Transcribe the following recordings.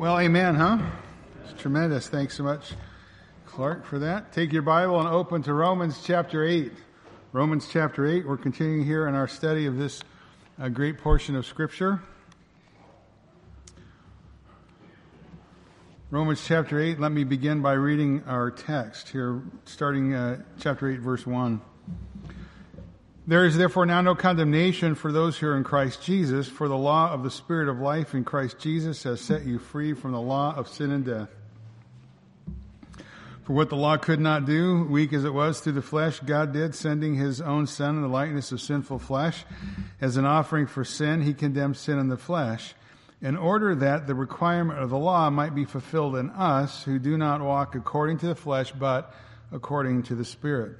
Well, amen, huh? It's tremendous. Thanks so much, Clark, for that. Take your Bible and open to Romans chapter 8. Romans chapter 8. We're continuing here in our study of this uh, great portion of Scripture. Romans chapter 8. Let me begin by reading our text here, starting uh, chapter 8, verse 1. There is therefore now no condemnation for those who are in Christ Jesus, for the law of the Spirit of life in Christ Jesus has set you free from the law of sin and death. For what the law could not do, weak as it was through the flesh, God did, sending his own Son in the likeness of sinful flesh. As an offering for sin, he condemned sin in the flesh, in order that the requirement of the law might be fulfilled in us who do not walk according to the flesh, but according to the Spirit.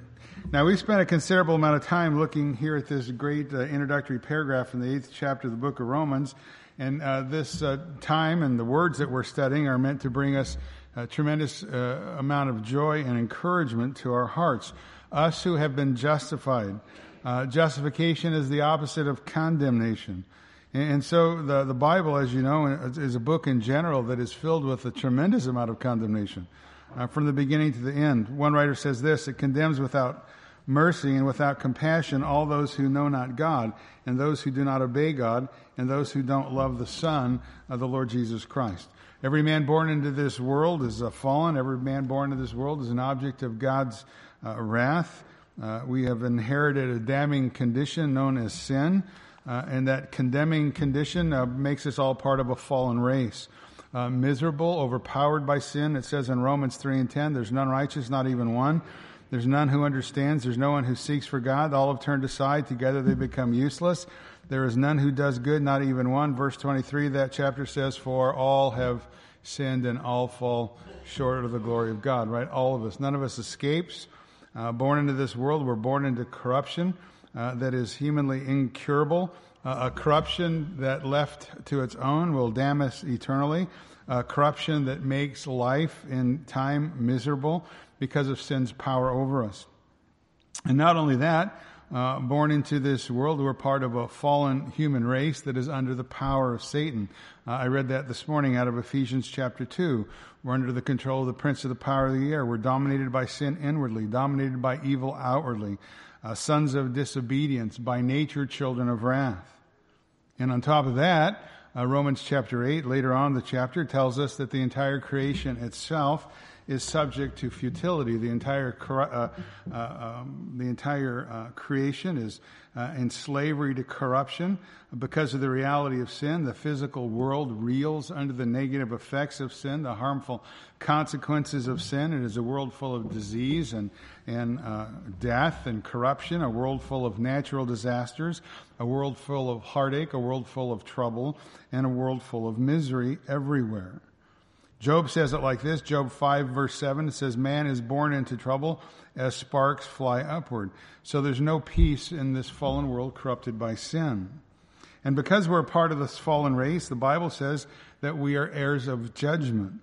Now, we've spent a considerable amount of time looking here at this great uh, introductory paragraph in the eighth chapter of the book of Romans. And uh, this uh, time and the words that we're studying are meant to bring us a tremendous uh, amount of joy and encouragement to our hearts. Us who have been justified. Uh, justification is the opposite of condemnation. And, and so the, the Bible, as you know, is a book in general that is filled with a tremendous amount of condemnation uh, from the beginning to the end. One writer says this it condemns without mercy and without compassion all those who know not God, and those who do not obey God, and those who don't love the Son of the Lord Jesus Christ. Every man born into this world is a fallen. Every man born into this world is an object of God's uh, wrath. Uh, we have inherited a damning condition known as sin, uh, and that condemning condition uh, makes us all part of a fallen race uh, miserable, overpowered by sin. It says in Romans 3 and 10, there's none righteous, not even one. There's none who understands. There's no one who seeks for God. All have turned aside. Together they become useless. There is none who does good, not even one. Verse 23, that chapter says, For all have sinned and all fall short of the glory of God, right? All of us. None of us escapes. Uh, born into this world, we're born into corruption uh, that is humanly incurable uh, a corruption that left to its own will damn us eternally, a corruption that makes life in time miserable because of sin's power over us. And not only that, uh, born into this world, we're part of a fallen human race that is under the power of Satan. Uh, I read that this morning out of Ephesians chapter 2. We're under the control of the prince of the power of the air. We're dominated by sin inwardly, dominated by evil outwardly uh, sons of disobedience, by nature children of wrath. And on top of that, uh, Romans chapter 8, later on the chapter, tells us that the entire creation itself is subject to futility. The entire, uh, uh, um, the entire uh, creation is uh, in slavery to corruption. Because of the reality of sin, the physical world reels under the negative effects of sin, the harmful consequences of sin. It is a world full of disease and, and uh, death and corruption, a world full of natural disasters, a world full of heartache, a world full of trouble, and a world full of misery everywhere. Job says it like this Job 5, verse 7, it says, Man is born into trouble as sparks fly upward. So there's no peace in this fallen world corrupted by sin. And because we're part of this fallen race, the Bible says that we are heirs of judgment.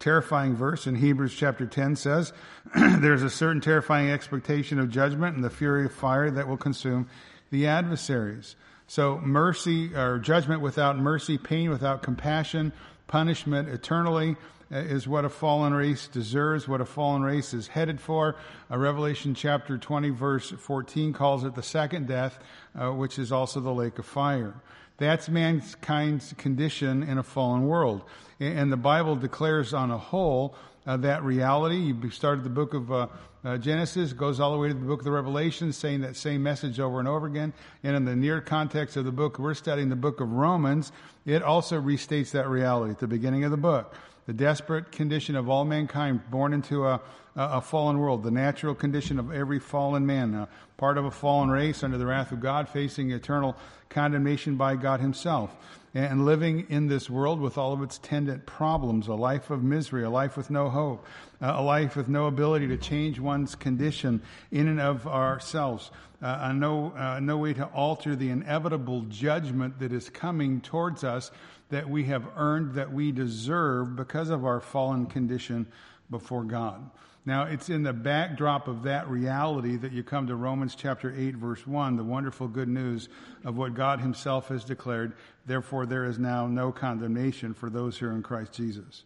Terrifying verse in Hebrews chapter 10 says, There's a certain terrifying expectation of judgment and the fury of fire that will consume the adversaries. So mercy or judgment without mercy, pain without compassion, punishment eternally uh, is what a fallen race deserves, what a fallen race is headed for. Uh, Revelation chapter 20, verse 14 calls it the second death, uh, which is also the lake of fire. That's mankind's condition in a fallen world. And the Bible declares on a whole uh, that reality. You started the book of uh, uh, Genesis, goes all the way to the book of the Revelation, saying that same message over and over again. And in the near context of the book, we're studying the book of Romans, it also restates that reality at the beginning of the book. The desperate condition of all mankind born into a, a fallen world, the natural condition of every fallen man, part of a fallen race under the wrath of God, facing eternal condemnation by God Himself and living in this world with all of its tendant problems, a life of misery, a life with no hope, a life with no ability to change one's condition in and of ourselves, uh, no, uh, no way to alter the inevitable judgment that is coming towards us that we have earned, that we deserve because of our fallen condition before God. Now, it's in the backdrop of that reality that you come to Romans chapter 8, verse 1, the wonderful good news of what God Himself has declared. Therefore, there is now no condemnation for those who are in Christ Jesus.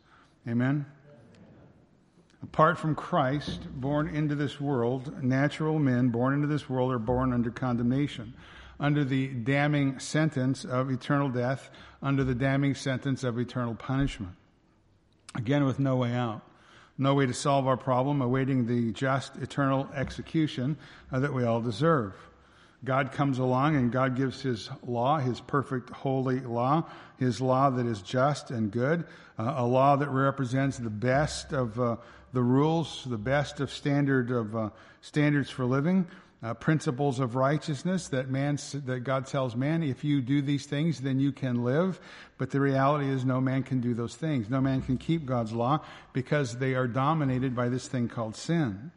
Amen? Apart from Christ, born into this world, natural men born into this world are born under condemnation, under the damning sentence of eternal death, under the damning sentence of eternal punishment. Again, with no way out no way to solve our problem, awaiting the just eternal execution uh, that we all deserve. God comes along and God gives His law, His perfect holy law, His law that is just and good, uh, a law that represents the best of uh, the rules, the best of standard of uh, standards for living, uh, principles of righteousness that man that God tells man, if you do these things, then you can live. But the reality is, no man can do those things. No man can keep God's law because they are dominated by this thing called sin.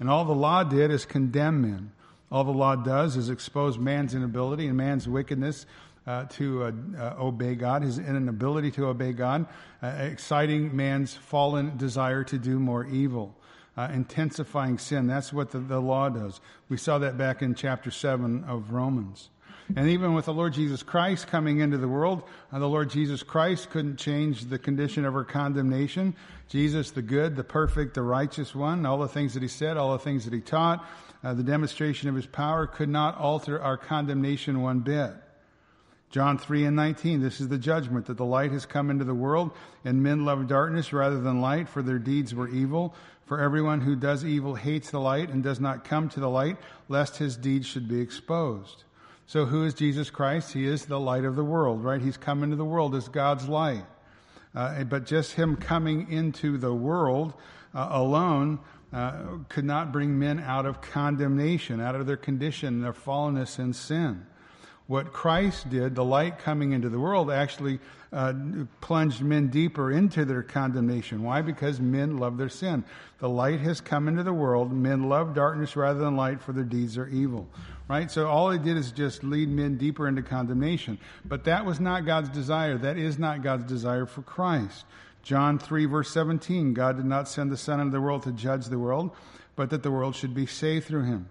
And all the law did is condemn men. All the law does is expose man's inability and man's wickedness uh, to uh, uh, obey God, his inability to obey God, uh, exciting man's fallen desire to do more evil uh, intensifying sin. That's what the, the law does. We saw that back in chapter 7 of Romans. And even with the Lord Jesus Christ coming into the world, uh, the Lord Jesus Christ couldn't change the condition of our condemnation. Jesus, the good, the perfect, the righteous one, all the things that he said, all the things that he taught, uh, the demonstration of his power could not alter our condemnation one bit. John 3 and 19, this is the judgment that the light has come into the world, and men love darkness rather than light, for their deeds were evil. For everyone who does evil hates the light and does not come to the light, lest his deeds should be exposed. So who is Jesus Christ? He is the light of the world, right? He's come into the world as God's light. Uh, but just him coming into the world uh, alone uh, could not bring men out of condemnation, out of their condition, their fallenness and sin. What Christ did, the light coming into the world, actually uh, plunged men deeper into their condemnation. Why? Because men love their sin. The light has come into the world. Men love darkness rather than light, for their deeds are evil. Right? So all it did is just lead men deeper into condemnation. But that was not God's desire. That is not God's desire for Christ. John 3 verse 17, God did not send the Son into the world to judge the world, but that the world should be saved through him.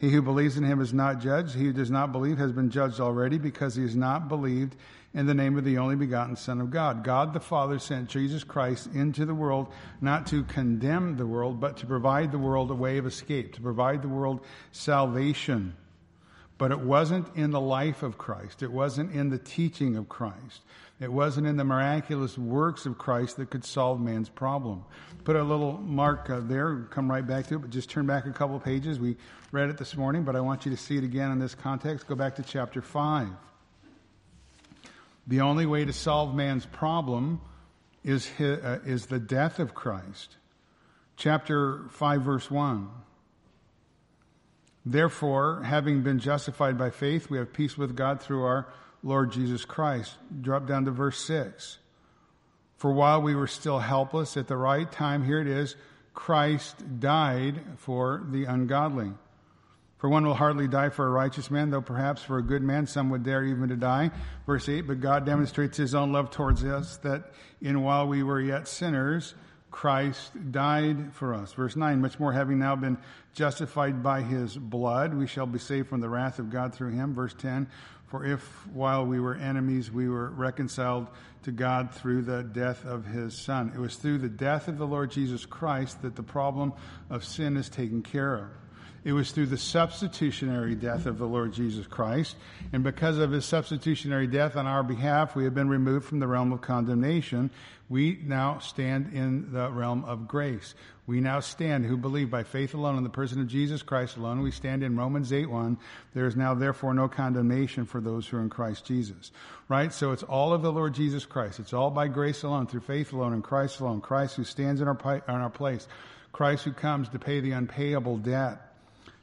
He who believes in him is not judged. He who does not believe has been judged already because he has not believed in the name of the only begotten Son of God. God the Father sent Jesus Christ into the world not to condemn the world, but to provide the world a way of escape, to provide the world salvation. But it wasn't in the life of Christ. It wasn't in the teaching of Christ. It wasn't in the miraculous works of Christ that could solve man's problem. Put a little mark uh, there, come right back to it, but just turn back a couple pages. We read it this morning, but I want you to see it again in this context. Go back to chapter 5. The only way to solve man's problem is, his, uh, is the death of Christ. Chapter 5, verse 1. Therefore, having been justified by faith, we have peace with God through our Lord Jesus Christ. Drop down to verse 6. For while we were still helpless, at the right time, here it is, Christ died for the ungodly. For one will hardly die for a righteous man, though perhaps for a good man some would dare even to die. Verse 8, but God demonstrates his own love towards us, that in while we were yet sinners, Christ died for us. Verse 9, much more having now been justified by his blood, we shall be saved from the wrath of God through him. Verse 10, for if while we were enemies, we were reconciled to God through the death of his son. It was through the death of the Lord Jesus Christ that the problem of sin is taken care of. It was through the substitutionary death of the Lord Jesus Christ. And because of his substitutionary death on our behalf, we have been removed from the realm of condemnation. We now stand in the realm of grace. We now stand who believe by faith alone in the person of Jesus Christ alone. We stand in Romans 8 1. There is now therefore no condemnation for those who are in Christ Jesus. Right? So it's all of the Lord Jesus Christ. It's all by grace alone, through faith alone, in Christ alone. Christ who stands in our, in our place. Christ who comes to pay the unpayable debt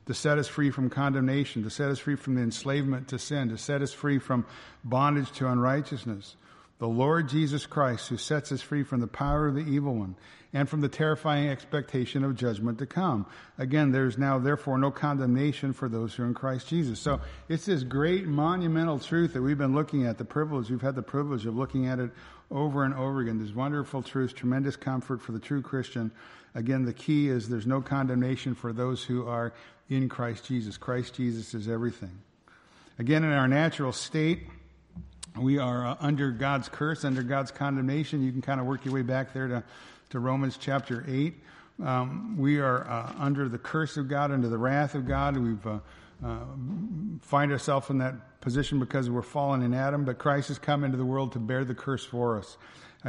to set us free from condemnation, to set us free from the enslavement to sin, to set us free from bondage to unrighteousness. The Lord Jesus Christ, who sets us free from the power of the evil one and from the terrifying expectation of judgment to come. Again, there's now therefore no condemnation for those who are in Christ Jesus. So it's this great monumental truth that we've been looking at, the privilege, we've had the privilege of looking at it over and over again. This wonderful truth, tremendous comfort for the true Christian. Again, the key is there's no condemnation for those who are in Christ Jesus. Christ Jesus is everything. Again, in our natural state, we are uh, under God's curse, under God's condemnation. You can kind of work your way back there to, to Romans chapter 8. Um, we are uh, under the curse of God, under the wrath of God. We've uh, uh, find ourselves in that position because we're fallen in Adam, but Christ has come into the world to bear the curse for us.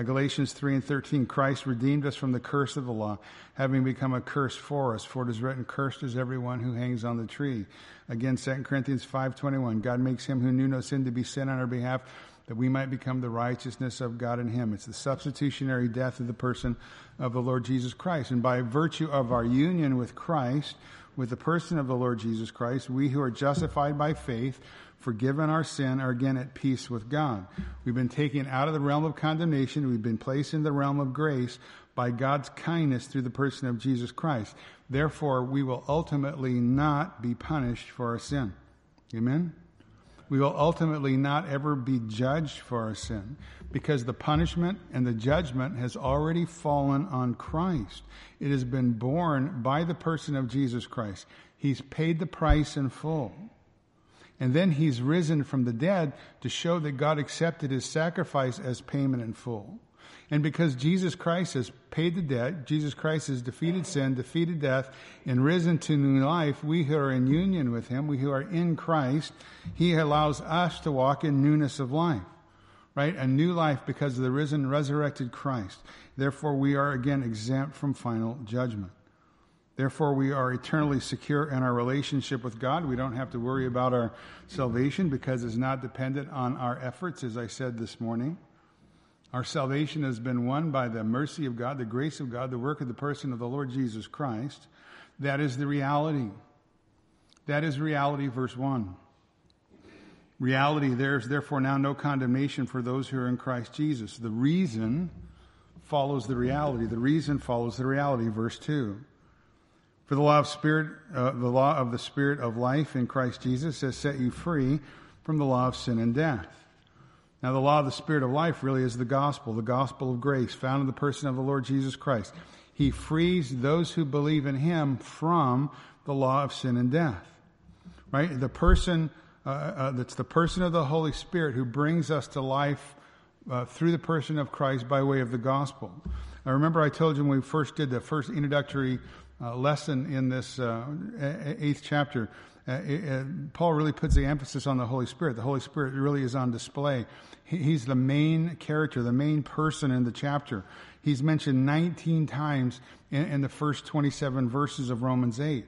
Galatians 3 and 13, Christ redeemed us from the curse of the law, having become a curse for us. For it is written, cursed is everyone who hangs on the tree. Again, 2 Corinthians 5.21, God makes him who knew no sin to be sin on our behalf, that we might become the righteousness of God in him. It's the substitutionary death of the person of the Lord Jesus Christ. And by virtue of our union with Christ, with the person of the Lord Jesus Christ, we who are justified by faith forgiven our sin, are again at peace with God. We've been taken out of the realm of condemnation. We've been placed in the realm of grace by God's kindness through the person of Jesus Christ. Therefore, we will ultimately not be punished for our sin. Amen? We will ultimately not ever be judged for our sin because the punishment and the judgment has already fallen on Christ. It has been borne by the person of Jesus Christ. He's paid the price in full. And then he's risen from the dead to show that God accepted his sacrifice as payment in full. And because Jesus Christ has paid the debt, Jesus Christ has defeated sin, defeated death, and risen to new life, we who are in union with him, we who are in Christ, he allows us to walk in newness of life. Right? A new life because of the risen, resurrected Christ. Therefore, we are again exempt from final judgment. Therefore, we are eternally secure in our relationship with God. We don't have to worry about our salvation because it's not dependent on our efforts, as I said this morning. Our salvation has been won by the mercy of God, the grace of God, the work of the person of the Lord Jesus Christ. That is the reality. That is reality, verse 1. Reality, there is therefore now no condemnation for those who are in Christ Jesus. The reason follows the reality. The reason follows the reality, verse 2. For the law of spirit, uh, the law of the spirit of life in Christ Jesus has set you free from the law of sin and death. Now, the law of the spirit of life really is the gospel, the gospel of grace found in the person of the Lord Jesus Christ. He frees those who believe in him from the law of sin and death. Right? The person, uh, uh, that's the person of the Holy Spirit who brings us to life uh, through the person of Christ by way of the gospel. I remember I told you when we first did the first introductory uh, lesson in this uh, eighth chapter, uh, Paul really puts the emphasis on the Holy Spirit. The Holy Spirit really is on display. He, he's the main character, the main person in the chapter. He's mentioned 19 times in, in the first 27 verses of Romans 8.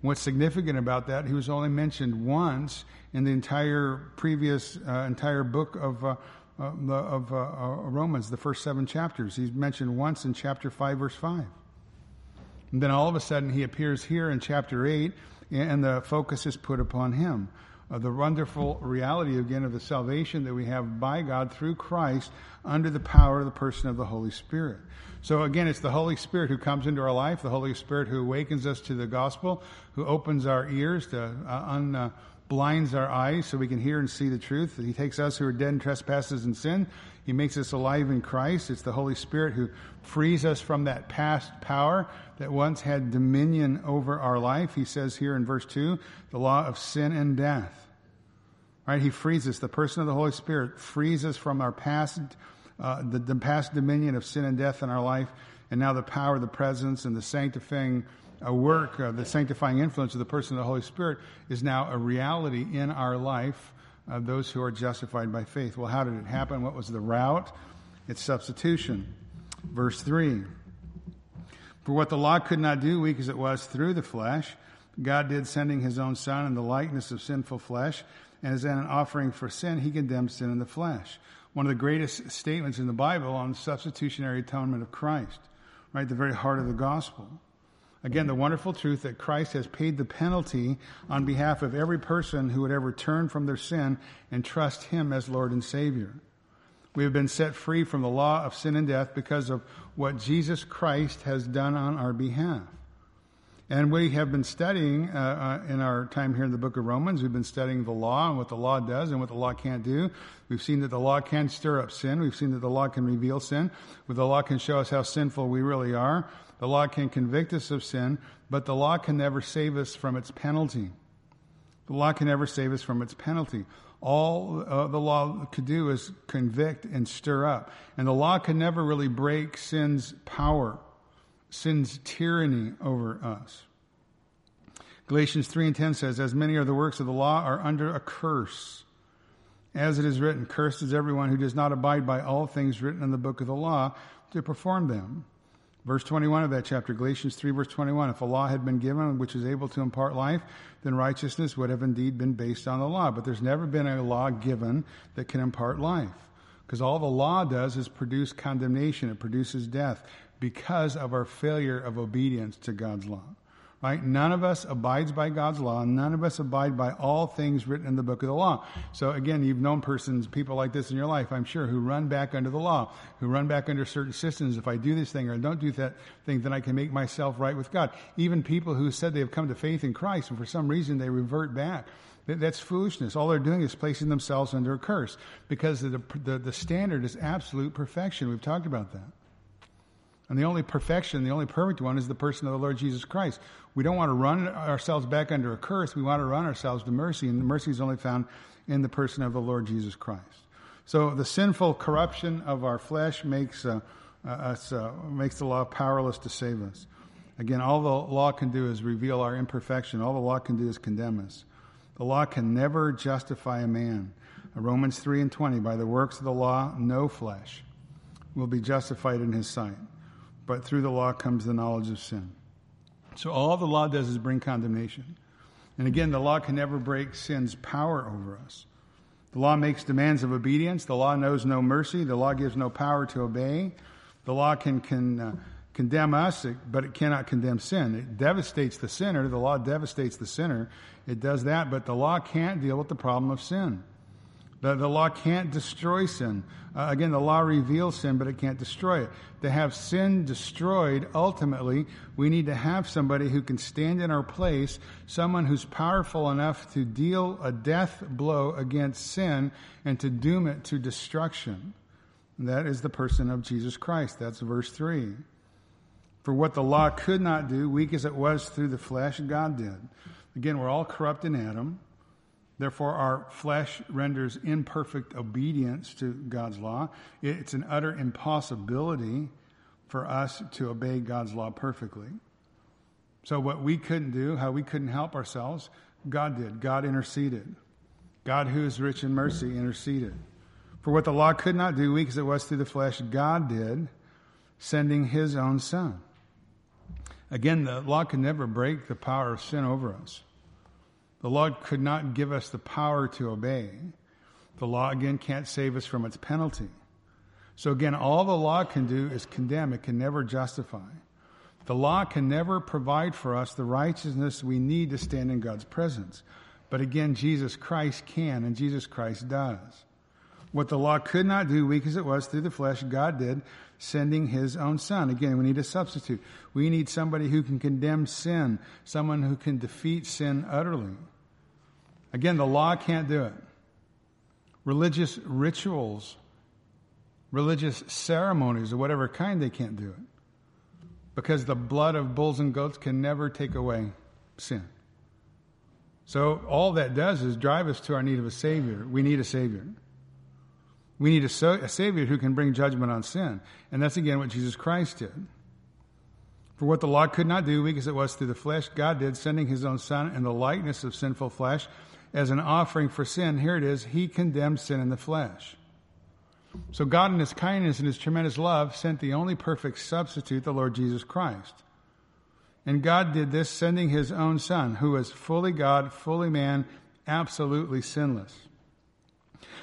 What's significant about that, he was only mentioned once in the entire previous, uh, entire book of, uh, uh, of Romans, the first seven chapters. He's mentioned once in chapter 5, verse 5. And then all of a sudden he appears here in chapter 8 and the focus is put upon him. Uh, the wonderful reality again of the salvation that we have by God through Christ under the power of the person of the Holy Spirit. So again, it's the Holy Spirit who comes into our life, the Holy Spirit who awakens us to the gospel, who opens our ears to uh, un, uh, blinds our eyes so we can hear and see the truth. He takes us who are dead in trespasses and sin. He makes us alive in Christ. It's the Holy Spirit who frees us from that past power that once had dominion over our life. He says here in verse 2, the law of sin and death. Right? He frees us. The person of the Holy Spirit frees us from our past, uh, the, the past dominion of sin and death in our life, and now the power, the presence, and the sanctifying a work, uh, the sanctifying influence of the person of the Holy Spirit is now a reality in our life, uh, those who are justified by faith. Well, how did it happen? What was the route? It's substitution. Verse 3 For what the law could not do, weak as it was through the flesh, God did sending his own Son in the likeness of sinful flesh, and as an offering for sin, he condemned sin in the flesh. One of the greatest statements in the Bible on substitutionary atonement of Christ, right? The very heart of the gospel. Again, the wonderful truth that Christ has paid the penalty on behalf of every person who would ever turn from their sin and trust Him as Lord and Savior. We have been set free from the law of sin and death because of what Jesus Christ has done on our behalf. And we have been studying uh, uh, in our time here in the book of Romans, we've been studying the law and what the law does and what the law can't do. We've seen that the law can stir up sin. We've seen that the law can reveal sin. The law can show us how sinful we really are. The law can convict us of sin, but the law can never save us from its penalty. The law can never save us from its penalty. All uh, the law could do is convict and stir up. And the law can never really break sin's power sin's tyranny over us. Galatians 3 and 10 says, As many of the works of the law are under a curse. As it is written, Cursed is everyone who does not abide by all things written in the book of the law to perform them. Verse 21 of that chapter, Galatians 3, verse 21. If a law had been given which is able to impart life, then righteousness would have indeed been based on the law. But there's never been a law given that can impart life. Because all the law does is produce condemnation, it produces death, because of our failure of obedience to God's law. Right? None of us abides by God's law. None of us abide by all things written in the book of the law. So again, you've known persons, people like this in your life, I'm sure, who run back under the law, who run back under certain systems. If I do this thing or don't do that thing, then I can make myself right with God. Even people who said they have come to faith in Christ and for some reason they revert back. That's foolishness. All they're doing is placing themselves under a curse because the, the, the standard is absolute perfection. We've talked about that. And the only perfection, the only perfect one is the person of the Lord Jesus Christ. We don't want to run ourselves back under a curse. We want to run ourselves to mercy, and mercy is only found in the person of the Lord Jesus Christ. So the sinful corruption of our flesh makes, uh, uh, us, uh, makes the law powerless to save us. Again, all the law can do is reveal our imperfection. All the law can do is condemn us. The law can never justify a man. Romans 3 and 20, by the works of the law, no flesh will be justified in his sight but through the law comes the knowledge of sin. So all the law does is bring condemnation. And again, the law can never break sin's power over us. The law makes demands of obedience. The law knows no mercy. The law gives no power to obey. The law can, can uh, condemn us, but it cannot condemn sin. It devastates the sinner. The law devastates the sinner. It does that, but the law can't deal with the problem of sin. The, the law can't destroy sin. Uh, again, the law reveals sin, but it can't destroy it. To have sin destroyed, ultimately, we need to have somebody who can stand in our place, someone who's powerful enough to deal a death blow against sin and to doom it to destruction. And that is the person of Jesus Christ. That's verse 3. For what the law could not do, weak as it was through the flesh, God did. Again, we're all corrupt in Adam. Therefore, our flesh renders imperfect obedience to God's law. It's an utter impossibility for us to obey God's law perfectly. So, what we couldn't do, how we couldn't help ourselves, God did. God interceded. God, who is rich in mercy, interceded. For what the law could not do, weak as it was through the flesh, God did, sending his own Son. Again, the law could never break the power of sin over us. The law could not give us the power to obey. The law, again, can't save us from its penalty. So, again, all the law can do is condemn, it can never justify. The law can never provide for us the righteousness we need to stand in God's presence. But again, Jesus Christ can, and Jesus Christ does. What the law could not do, weak as it was through the flesh, God did, sending his own son. Again, we need a substitute. We need somebody who can condemn sin, someone who can defeat sin utterly. Again, the law can't do it. Religious rituals, religious ceremonies of whatever kind, they can't do it. Because the blood of bulls and goats can never take away sin. So all that does is drive us to our need of a Savior. We need a Savior. We need a, so, a, Savior who can bring judgment on sin. And that's again what Jesus Christ did. For what the law could not do, weak as it was through the flesh, God did, sending his own Son in the likeness of sinful flesh as an offering for sin, here it is, he condemned sin in the flesh. So God in his kindness and his tremendous love sent the only perfect substitute, the Lord Jesus Christ. And God did this sending his own son, who was fully God, fully man, absolutely sinless.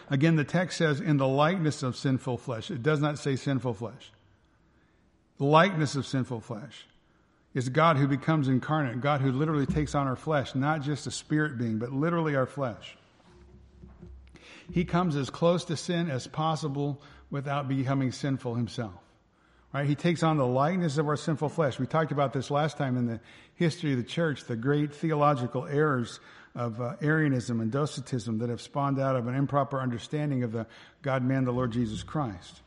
Again, the text says in the likeness of sinful flesh. It does not say sinful flesh. Likeness of sinful flesh is God who becomes incarnate, God who literally takes on our flesh, not just a spirit being, but literally our flesh. He comes as close to sin as possible without becoming sinful himself. Right? He takes on the likeness of our sinful flesh. We talked about this last time in the history of the church, the great theological errors of uh, Arianism and Docetism that have spawned out of an improper understanding of the God man, the Lord Jesus Christ.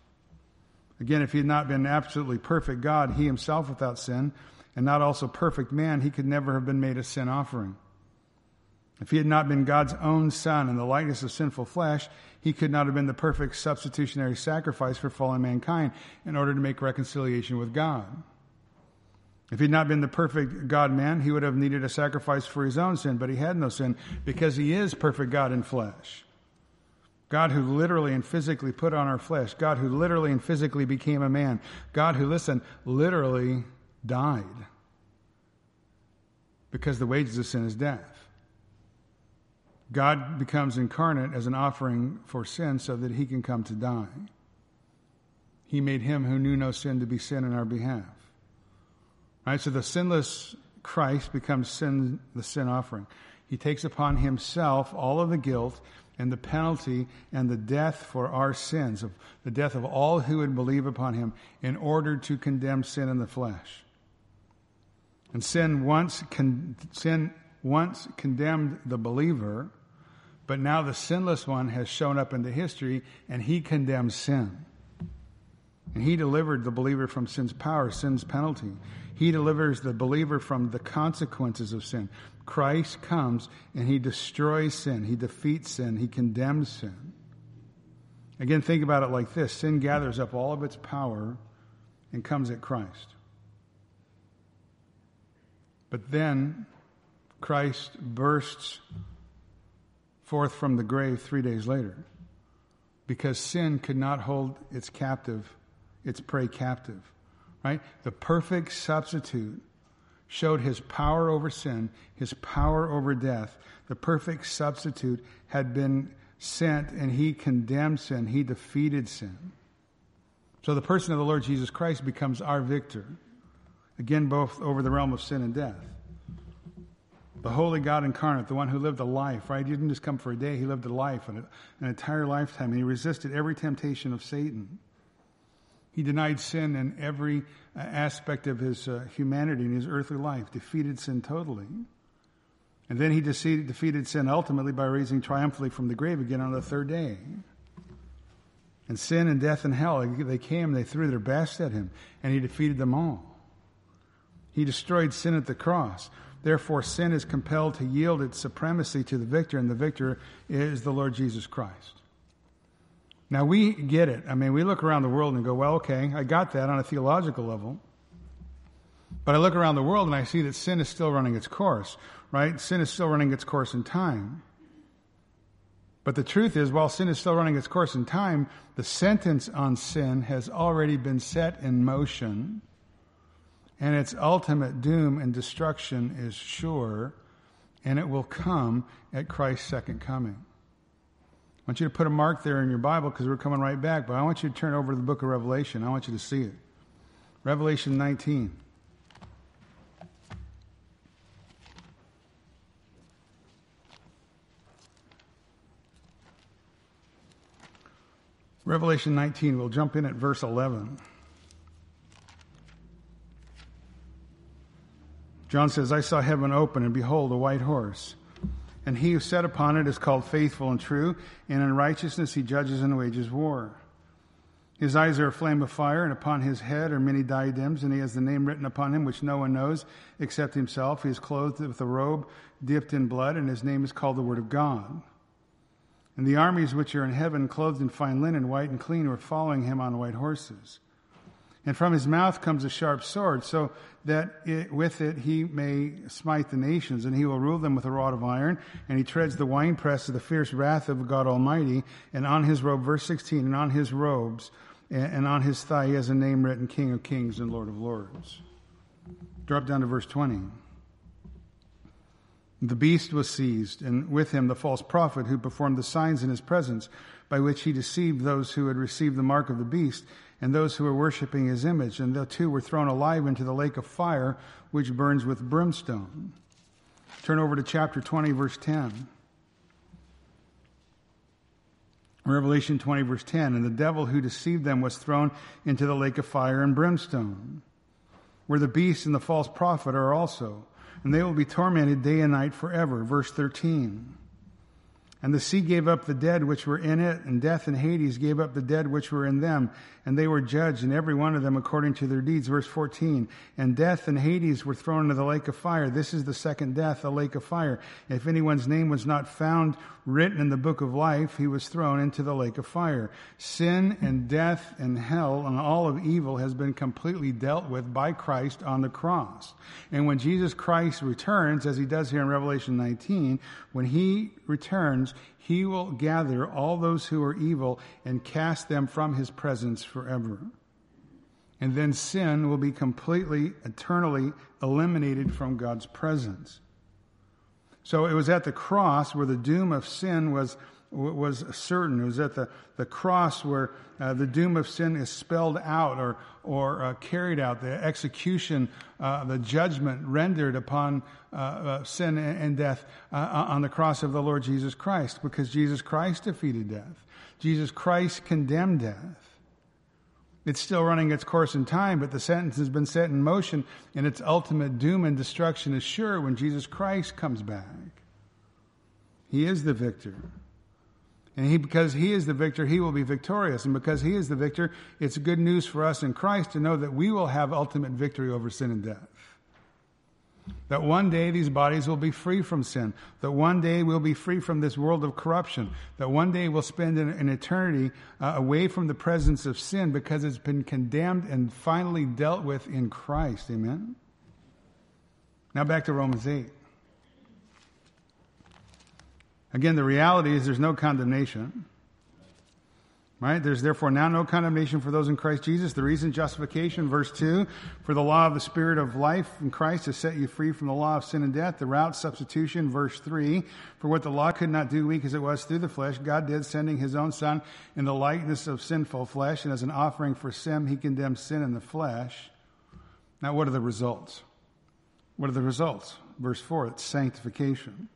Again, if he had not been absolutely perfect God, he himself without sin, and not also perfect man, he could never have been made a sin offering. If he had not been God's own son in the likeness of sinful flesh, he could not have been the perfect substitutionary sacrifice for fallen mankind in order to make reconciliation with God. If he had not been the perfect God man, he would have needed a sacrifice for his own sin, but he had no sin because he is perfect God in flesh. God who literally and physically put on our flesh. God who literally and physically became a man. God who, listen, literally died. Because the wages of sin is death. God becomes incarnate as an offering for sin so that he can come to die. He made him who knew no sin to be sin in our behalf. Right? So the sinless Christ becomes sin, the sin offering. He takes upon himself all of the guilt and the penalty and the death for our sins, of the death of all who would believe upon him, in order to condemn sin in the flesh. And sin once, con- sin once condemned the believer but now the sinless one has shown up into history and he condemns sin. And he delivered the believer from sin's power, sin's penalty. He delivers the believer from the consequences of sin. Christ comes and he destroys sin. He defeats sin. He condemns sin. Again, think about it like this sin gathers up all of its power and comes at Christ. But then Christ bursts forth from the grave three days later because sin could not hold its captive, its prey captive. Right? The perfect substitute showed his power over sin, his power over death. The perfect substitute had been sent and he condemned sin, he defeated sin. So the person of the Lord Jesus Christ becomes our victor. Again, both over the realm of sin and death the holy God incarnate, the one who lived a life, right? He didn't just come for a day, he lived a life, an, an entire lifetime, and he resisted every temptation of Satan. He denied sin in every uh, aspect of his uh, humanity in his earthly life, defeated sin totally. And then he defeated, defeated sin ultimately by raising triumphantly from the grave again on the third day. And sin and death and hell, they came, they threw their best at him, and he defeated them all. He destroyed sin at the cross. Therefore, sin is compelled to yield its supremacy to the victor, and the victor is the Lord Jesus Christ. Now, we get it. I mean, we look around the world and go, well, okay, I got that on a theological level. But I look around the world and I see that sin is still running its course, right? Sin is still running its course in time. But the truth is, while sin is still running its course in time, the sentence on sin has already been set in motion and its ultimate doom and destruction is sure, and it will come at Christ's second coming. I want you to put a mark there in your Bible because we're coming right back, but I want you to turn over to the book of Revelation. I want you to see it. Revelation 19. Revelation 19, we'll jump in at verse 11. John says, I saw heaven open, and behold, a white horse. And he who sat upon it is called faithful and true, and in righteousness he judges and wages war. His eyes are a flame of fire, and upon his head are many diadems, and he has the name written upon him which no one knows except himself. He is clothed with a robe dipped in blood, and his name is called the Word of God. And the armies which are in heaven, clothed in fine linen, white and clean, were following him on white horses. And from his mouth comes a sharp sword, so that it, with it he may smite the nations, and he will rule them with a rod of iron, and he treads the winepress of the fierce wrath of God Almighty. And on his robe, verse 16, and on his robes, and on his thigh he has a name written, King of Kings and Lord of Lords. Drop down to verse 20. The beast was seized, and with him the false prophet who performed the signs in his presence, by which he deceived those who had received the mark of the beast and those who were worshiping his image, and the two were thrown alive into the lake of fire, which burns with brimstone. Turn over to chapter 20, verse 10. Revelation 20 verse 10, and the devil who deceived them was thrown into the lake of fire and brimstone, where the beast and the false prophet are also, and they will be tormented day and night forever. Verse 13. And the sea gave up the dead which were in it, and death and Hades gave up the dead which were in them, and they were judged, and every one of them according to their deeds. Verse 14. And death and Hades were thrown into the lake of fire. This is the second death, the lake of fire. If anyone's name was not found written in the book of life, he was thrown into the lake of fire. Sin and death and hell and all of evil has been completely dealt with by Christ on the cross. And when Jesus Christ returns, as he does here in Revelation 19, when he returns, he will gather all those who are evil and cast them from his presence forever. And then sin will be completely, eternally eliminated from God's presence. So it was at the cross where the doom of sin was, was certain. It was at the, the cross where uh, the doom of sin is spelled out or, or uh, carried out, the execution, uh, the judgment rendered upon uh, uh, sin and death uh, on the cross of the Lord Jesus Christ, because Jesus Christ defeated death. Jesus Christ condemned death. It's still running its course in time, but the sentence has been set in motion, and its ultimate doom and destruction is sure when Jesus Christ comes back. He is the victor. And he, because he is the victor, he will be victorious. And because he is the victor, it's good news for us in Christ to know that we will have ultimate victory over sin and death. That one day these bodies will be free from sin. That one day we'll be free from this world of corruption. That one day we'll spend an, an eternity uh, away from the presence of sin because it's been condemned and finally dealt with in Christ. Amen? Now back to Romans 8. Again, the reality is there's no condemnation. Right? There's therefore now no condemnation for those in Christ Jesus. The reason justification, verse 2, for the law of the Spirit of life in Christ has set you free from the law of sin and death. The route substitution, verse 3, for what the law could not do, weak as it was through the flesh, God did, sending his own Son in the likeness of sinful flesh, and as an offering for sin, he condemned sin in the flesh. Now, what are the results? What are the results? Verse 4, it's sanctification.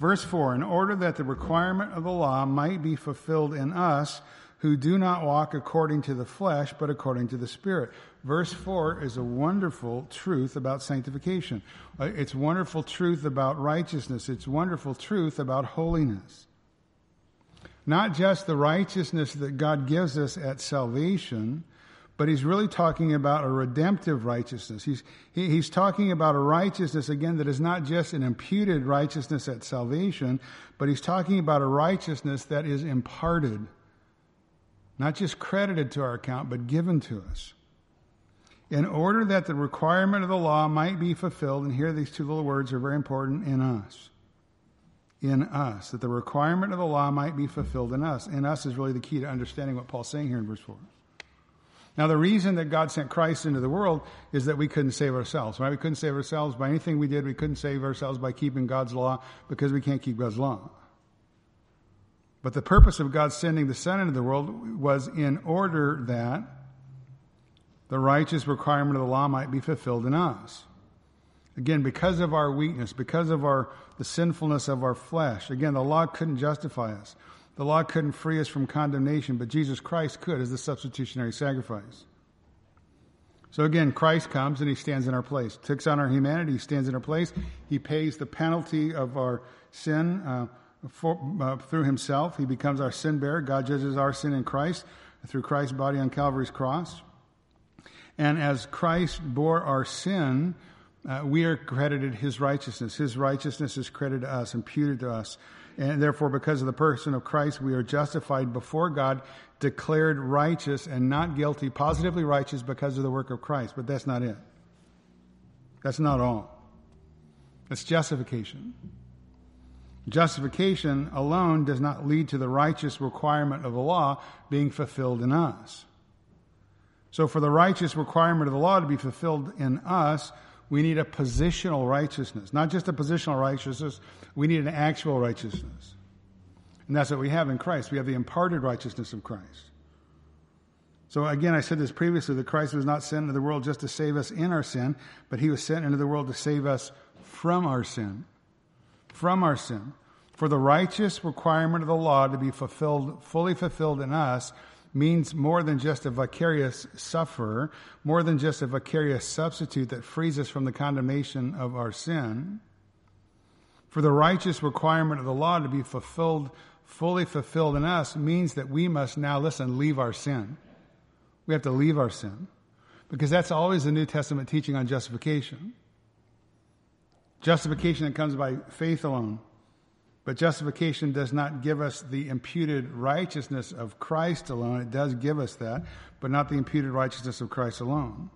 Verse 4 In order that the requirement of the law might be fulfilled in us who do not walk according to the flesh, but according to the Spirit. Verse 4 is a wonderful truth about sanctification. Uh, it's wonderful truth about righteousness. It's wonderful truth about holiness. Not just the righteousness that God gives us at salvation, but he's really talking about a redemptive righteousness. He's, he, he's talking about a righteousness, again, that is not just an imputed righteousness at salvation, but he's talking about a righteousness that is imparted. Not just credited to our account, but given to us. In order that the requirement of the law might be fulfilled, and here these two little words are very important in us. In us. That the requirement of the law might be fulfilled in us. In us is really the key to understanding what Paul's saying here in verse 4. Now, the reason that God sent Christ into the world is that we couldn't save ourselves, right? We couldn't save ourselves by anything we did. We couldn't save ourselves by keeping God's law because we can't keep God's law. But the purpose of God sending the Son into the world was in order that the righteous requirement of the law might be fulfilled in us. Again, because of our weakness, because of our the sinfulness of our flesh. Again, the law couldn't justify us. The law couldn't free us from condemnation, but Jesus Christ could as the substitutionary sacrifice. So again, Christ comes and he stands in our place, takes on our humanity, he stands in our place. He pays the penalty of our sin uh, for, uh, through himself. He becomes our sin bearer. God judges our sin in Christ through Christ's body on Calvary's cross. And as Christ bore our sin, uh, we are credited his righteousness. His righteousness is credited to us, imputed to us. And therefore, because of the person of Christ, we are justified before God, declared righteous and not guilty, positively righteous because of the work of Christ. But that's not it. That's not all. It's justification. Justification alone does not lead to the righteous requirement of the law being fulfilled in us. So, for the righteous requirement of the law to be fulfilled in us, we need a positional righteousness, not just a positional righteousness. We need an actual righteousness. And that's what we have in Christ. We have the imparted righteousness of Christ. So again, I said this previously that Christ was not sent into the world just to save us in our sin, but he was sent into the world to save us from our sin. From our sin. For the righteous requirement of the law to be fulfilled, fully fulfilled in us means more than just a vicarious sufferer, more than just a vicarious substitute that frees us from the condemnation of our sin. For the righteous requirement of the law to be fulfilled, fully fulfilled in us means that we must now, listen, leave our sin. We have to leave our sin. Because that's always the New Testament teaching on justification. Justification that comes by faith alone. But justification does not give us the imputed righteousness of Christ alone. It does give us that, but not the imputed righteousness of Christ alone.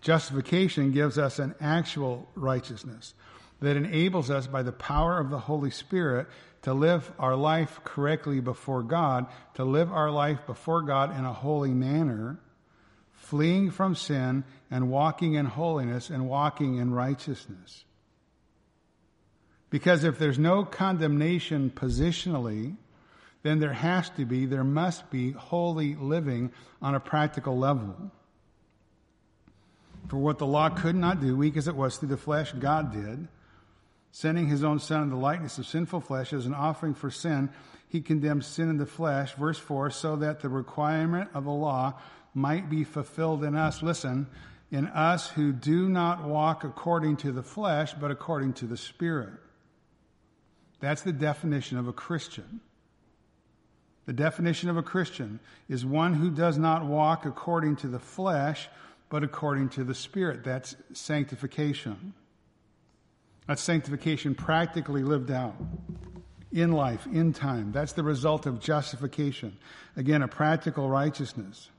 Justification gives us an actual righteousness that enables us by the power of the Holy Spirit to live our life correctly before God, to live our life before God in a holy manner, fleeing from sin and walking in holiness and walking in righteousness. Because if there's no condemnation positionally, then there has to be, there must be holy living on a practical level. For what the law could not do, weak as it was through the flesh, God did. Sending his own son in the likeness of sinful flesh as an offering for sin, he condemned sin in the flesh, verse 4, so that the requirement of the law might be fulfilled in us. Listen, in us who do not walk according to the flesh, but according to the Spirit. That's the definition of a Christian. The definition of a Christian is one who does not walk according to the flesh, but according to the Spirit. That's sanctification. That's sanctification practically lived out in life, in time. That's the result of justification. Again, a practical righteousness.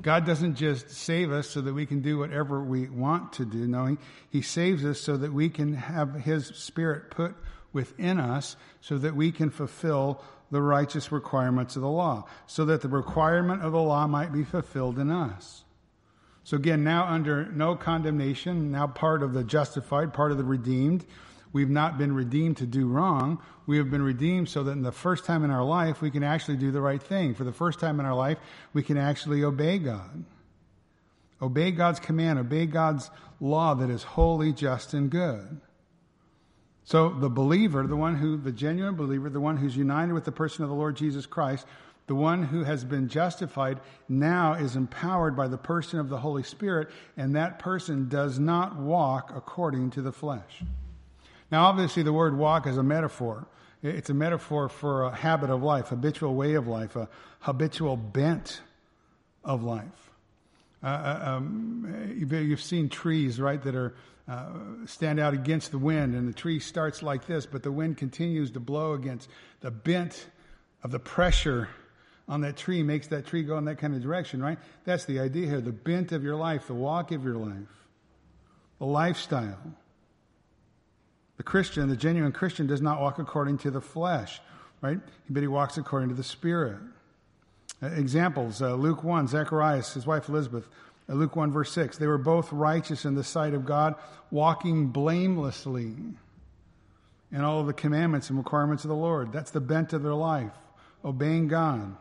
God doesn't just save us so that we can do whatever we want to do. No, He, he saves us so that we can have His Spirit put within us so that we can fulfill the righteous requirements of the law, so that the requirement of the law might be fulfilled in us. So again, now under no condemnation, now part of the justified, part of the redeemed. We've not been redeemed to do wrong. We have been redeemed so that in the first time in our life, we can actually do the right thing. For the first time in our life, we can actually obey God. Obey God's command, obey God's law that is holy, just, and good. So the believer, the one who, the genuine believer, the one who's united with the person of the Lord Jesus Christ, the one who has been justified now is empowered by the person of the Holy Spirit, and that person does not walk according to the flesh. Now, obviously, the word walk is a metaphor. It's a metaphor for a habit of life, habitual way of life, a habitual bent of life. Uh, uh um, you've seen trees, right, that are uh, stand out against the wind, and the tree starts like this, but the wind continues to blow against the bent of the pressure on that tree makes that tree go in that kind of direction, right? That's the idea here. The bent of your life, the walk of your life, the lifestyle. The Christian, the genuine Christian, does not walk according to the flesh, right? But he walks according to the Spirit. Uh, examples uh, Luke 1, Zacharias, his wife Elizabeth, Luke 1, verse 6. They were both righteous in the sight of God, walking blamelessly in all of the commandments and requirements of the Lord. That's the bent of their life, obeying God.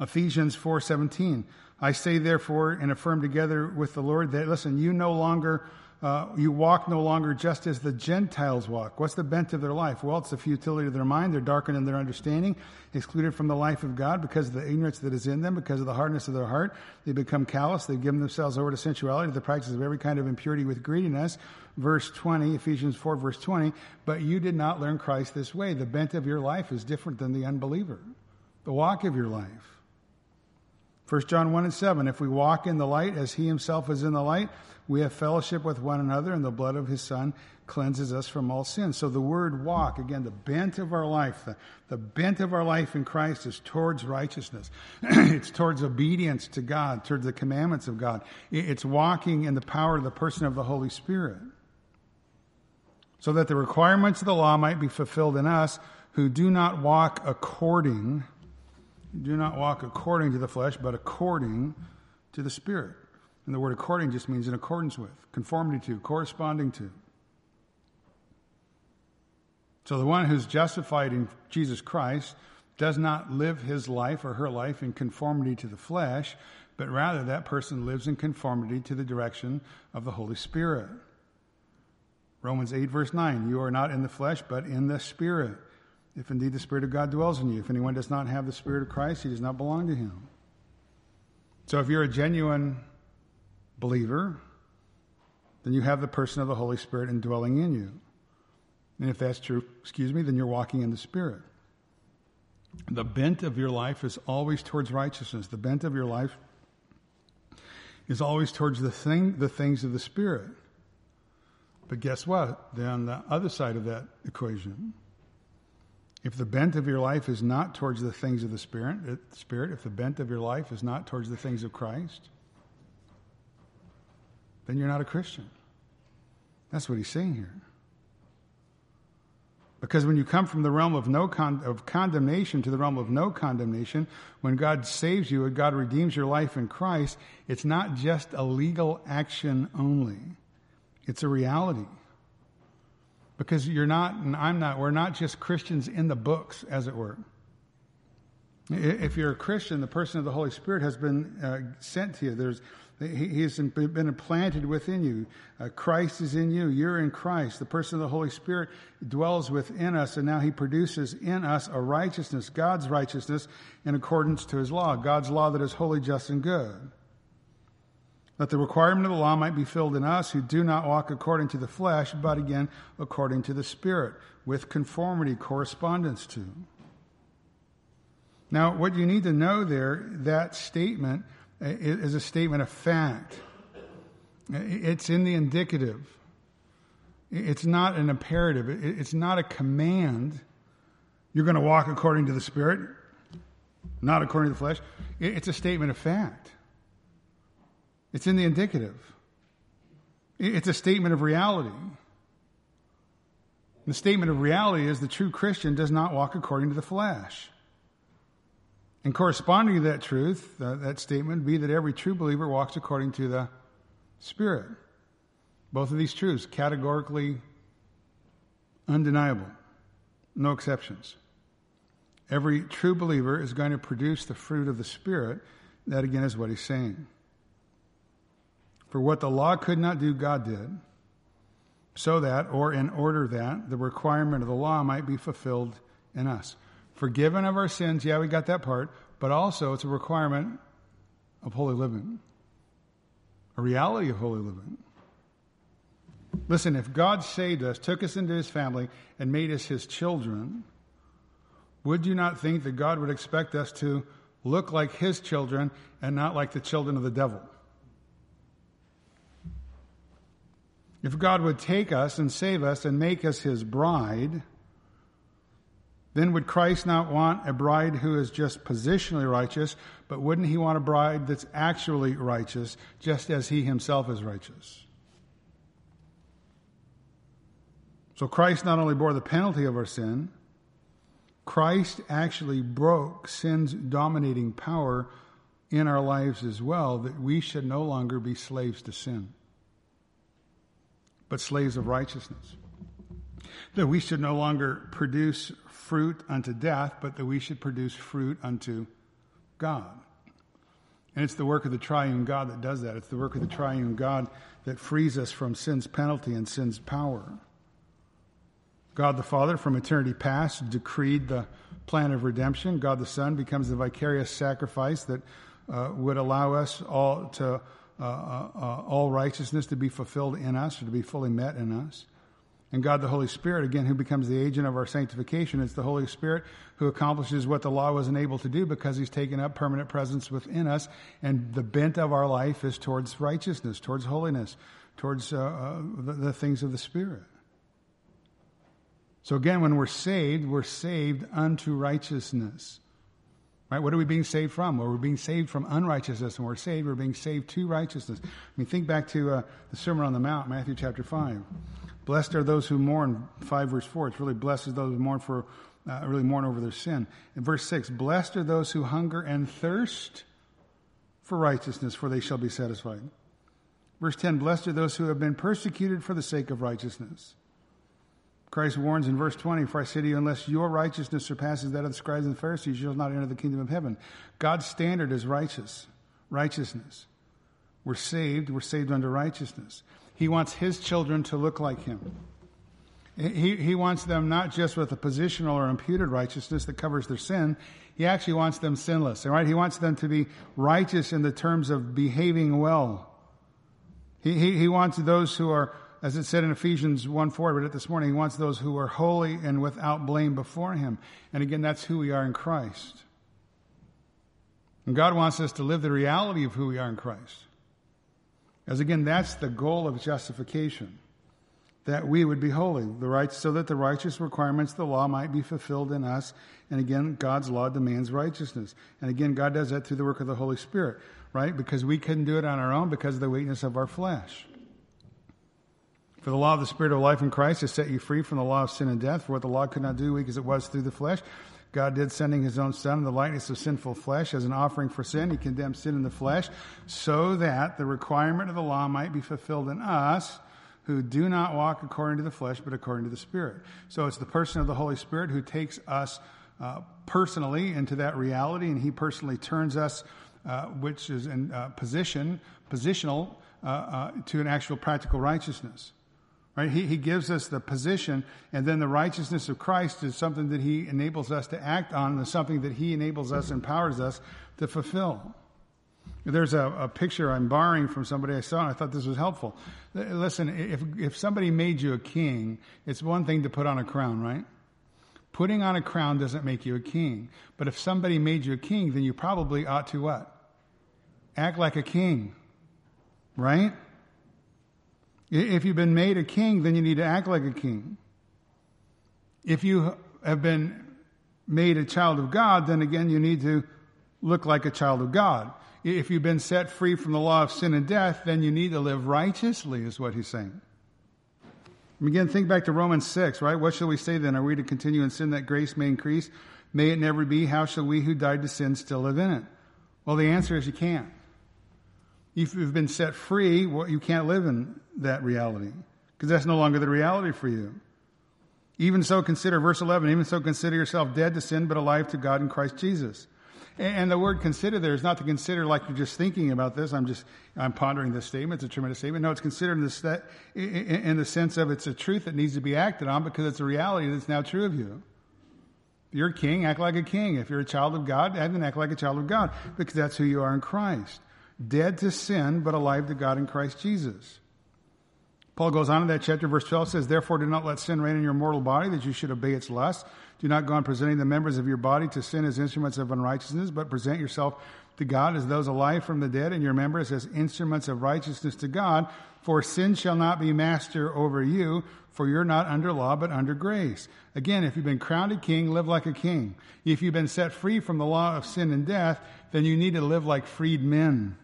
Ephesians 4:17. I say therefore and affirm together with the Lord that listen, you no longer uh, you walk no longer just as the Gentiles walk. What's the bent of their life? Well, it's the futility of their mind. They're darkened in their understanding, excluded from the life of God because of the ignorance that is in them, because of the hardness of their heart. They become callous. They've given themselves over to sensuality, to the practice of every kind of impurity with greediness. Verse 20, Ephesians 4, verse 20. But you did not learn Christ this way. The bent of your life is different than the unbeliever. The walk of your life. 1 John 1 and 7. If we walk in the light as he himself is in the light, we have fellowship with one another, and the blood of his Son cleanses us from all sin. So the word walk, again, the bent of our life, the, the bent of our life in Christ is towards righteousness. it's towards obedience to God, towards the commandments of God. It's walking in the power of the person of the Holy Spirit. So that the requirements of the law might be fulfilled in us who do not walk according, do not walk according to the flesh, but according to the Spirit. And the word according just means in accordance with, conformity to, corresponding to. So the one who's justified in Jesus Christ does not live his life or her life in conformity to the flesh, but rather that person lives in conformity to the direction of the Holy Spirit. Romans 8, verse 9 You are not in the flesh, but in the Spirit. If indeed the Spirit of God dwells in you. If anyone does not have the Spirit of Christ, he does not belong to him. So if you're a genuine believer, then you have the person of the Holy Spirit indwelling in you. And if that's true, excuse me, then you're walking in the Spirit. The bent of your life is always towards righteousness. The bent of your life is always towards the thing, the things of the Spirit. But guess what? Then on the other side of that equation, if the bent of your life is not towards the things of the Spirit, Spirit, if the bent of your life is not towards the things of Christ, then you're not a Christian. That's what he's saying here. Because when you come from the realm of no con- of condemnation to the realm of no condemnation, when God saves you and God redeems your life in Christ, it's not just a legal action only. It's a reality. Because you're not, and I'm not, we're not just Christians in the books, as it were. If you're a Christian, the person of the Holy Spirit has been uh, sent to you. There's, he has been implanted within you. Uh, Christ is in you. You're in Christ. The person of the Holy Spirit dwells within us, and now He produces in us a righteousness, God's righteousness, in accordance to His law, God's law that is holy, just, and good. That the requirement of the law might be filled in us who do not walk according to the flesh, but again according to the Spirit, with conformity, correspondence to. Now, what you need to know there, that statement uh, is a statement of fact. Uh, it's in the indicative. It's not an imperative. It's not a command. You're going to walk according to the Spirit, not according to the flesh. It's a statement of fact. It's in the indicative. It's a statement of reality. The statement of reality is the true Christian does not walk according to the flesh. And corresponding to that truth, uh, that statement, be that every true believer walks according to the Spirit. Both of these truths, categorically undeniable, no exceptions. Every true believer is going to produce the fruit of the Spirit. That again is what he's saying. For what the law could not do, God did, so that, or in order that, the requirement of the law might be fulfilled in us forgiven of our sins. Yeah, we got that part. But also, it's a requirement of holy living, a reality of holy living. Listen, if God saved us, took us into his family, and made us his children, would you not think that God would expect us to look like his children and not like the children of the devil? If God would take us and save us and make us his bride, then would Christ not want a bride who is just positionally righteous, but wouldn't he want a bride that's actually righteous, just as he himself is righteous? So Christ not only bore the penalty of our sin, Christ actually broke sin's dominating power in our lives as well, that we should no longer be slaves to sin, but slaves of righteousness. That we should no longer produce fruit unto death, but that we should produce fruit unto God. And it's the work of the triune God that does that. It's the work of the triune God that frees us from sin's penalty and sin's power. God the Father, from eternity past, decreed the plan of redemption. God the Son becomes the vicarious sacrifice that uh, would allow us all to uh, uh, uh all righteousness to be fulfilled in us or to be fully met in us. And God the Holy Spirit, again, who becomes the agent of our sanctification. It's the Holy Spirit who accomplishes what the law wasn't able to do because he's taken up permanent presence within us. And the bent of our life is towards righteousness, towards holiness, towards uh, uh, the, the things of the Spirit. So again, when we're saved, we're saved unto righteousness. Right? What are we being saved from? Well, we're being saved from unrighteousness, and we're saved, we're being saved to righteousness. I mean, think back to uh, the Sermon on the Mount, Matthew chapter 5. Blessed are those who mourn, 5 verse 4. It's really blessed are those who mourn for, uh, really mourn over their sin. In verse 6, blessed are those who hunger and thirst for righteousness, for they shall be satisfied. Verse 10, blessed are those who have been persecuted for the sake of righteousness. Christ warns in verse 20, For I say to you, unless your righteousness surpasses that of the scribes and Pharisees, you shall not enter the kingdom of heaven. God's standard is righteous, righteousness. We're saved, we're saved under righteousness. He wants his children to look like him. He, he wants them not just with a positional or imputed righteousness that covers their sin. He actually wants them sinless, right? He wants them to be righteous in the terms of behaving well. He, he, he wants those who are, as it said in Ephesians 1 4, I read it this morning, he wants those who are holy and without blame before him. And again, that's who we are in Christ. And God wants us to live the reality of who we are in Christ. As again, that's the goal of justification that we would be holy, the right, so that the righteous requirements of the law might be fulfilled in us. And again, God's law demands righteousness. And again, God does that through the work of the Holy Spirit, right? Because we couldn't do it on our own because of the weakness of our flesh. For the law of the Spirit of life in Christ has set you free from the law of sin and death. For what the law could not do, weak as it was through the flesh, God did sending his own son in the likeness of sinful flesh as an offering for sin. He condemned sin in the flesh so that the requirement of the law might be fulfilled in us who do not walk according to the flesh, but according to the Spirit. So it's the person of the Holy Spirit who takes us uh, personally into that reality, and He personally turns us, uh, which is in uh, position, positional, uh, uh, to an actual practical righteousness. Right? He, he gives us the position, and then the righteousness of Christ is something that He enables us to act on, and something that He enables us, empowers us to fulfill. There's a, a, picture I'm borrowing from somebody I saw, and I thought this was helpful. Listen, if, if somebody made you a king, it's one thing to put on a crown, right? Putting on a crown doesn't make you a king. But if somebody made you a king, then you probably ought to what? Act like a king, right? If you've been made a king, then you need to act like a king. If you have been made a child of God, then again, you need to look like a child of God if you've been set free from the law of sin and death, then you need to live righteously, is what he's saying. And Again, think back to Romans 6, right? What shall we say then? Are we to continue in sin that grace may increase? May it never be. How shall we who died to sin still live in it? Well, the answer is you can't. If you've been set free, well, you can't live in that reality because that's no longer the reality for you. Even so, consider, verse 11, even so, consider yourself dead to sin, but alive to God in Christ Jesus. And the word consider there is not to consider like you're just thinking about this. I'm just, I'm pondering this statement. It's a tremendous statement. No, it's considered in the, in the sense of it's a truth that needs to be acted on because it's a reality that's now true of you. If you're a king, act like a king. If you're a child of God, then act like a child of God because that's who you are in Christ. Dead to sin, but alive to God in Christ Jesus. Paul goes on in that chapter, verse 12 says, Therefore do not let sin reign in your mortal body, that you should obey its lusts. Do not go on presenting the members of your body to sin as instruments of unrighteousness, but present yourself to God as those alive from the dead, and your members as instruments of righteousness to God. For sin shall not be master over you, for you're not under law, but under grace. Again, if you've been crowned a king, live like a king. If you've been set free from the law of sin and death, then you need to live like freed men.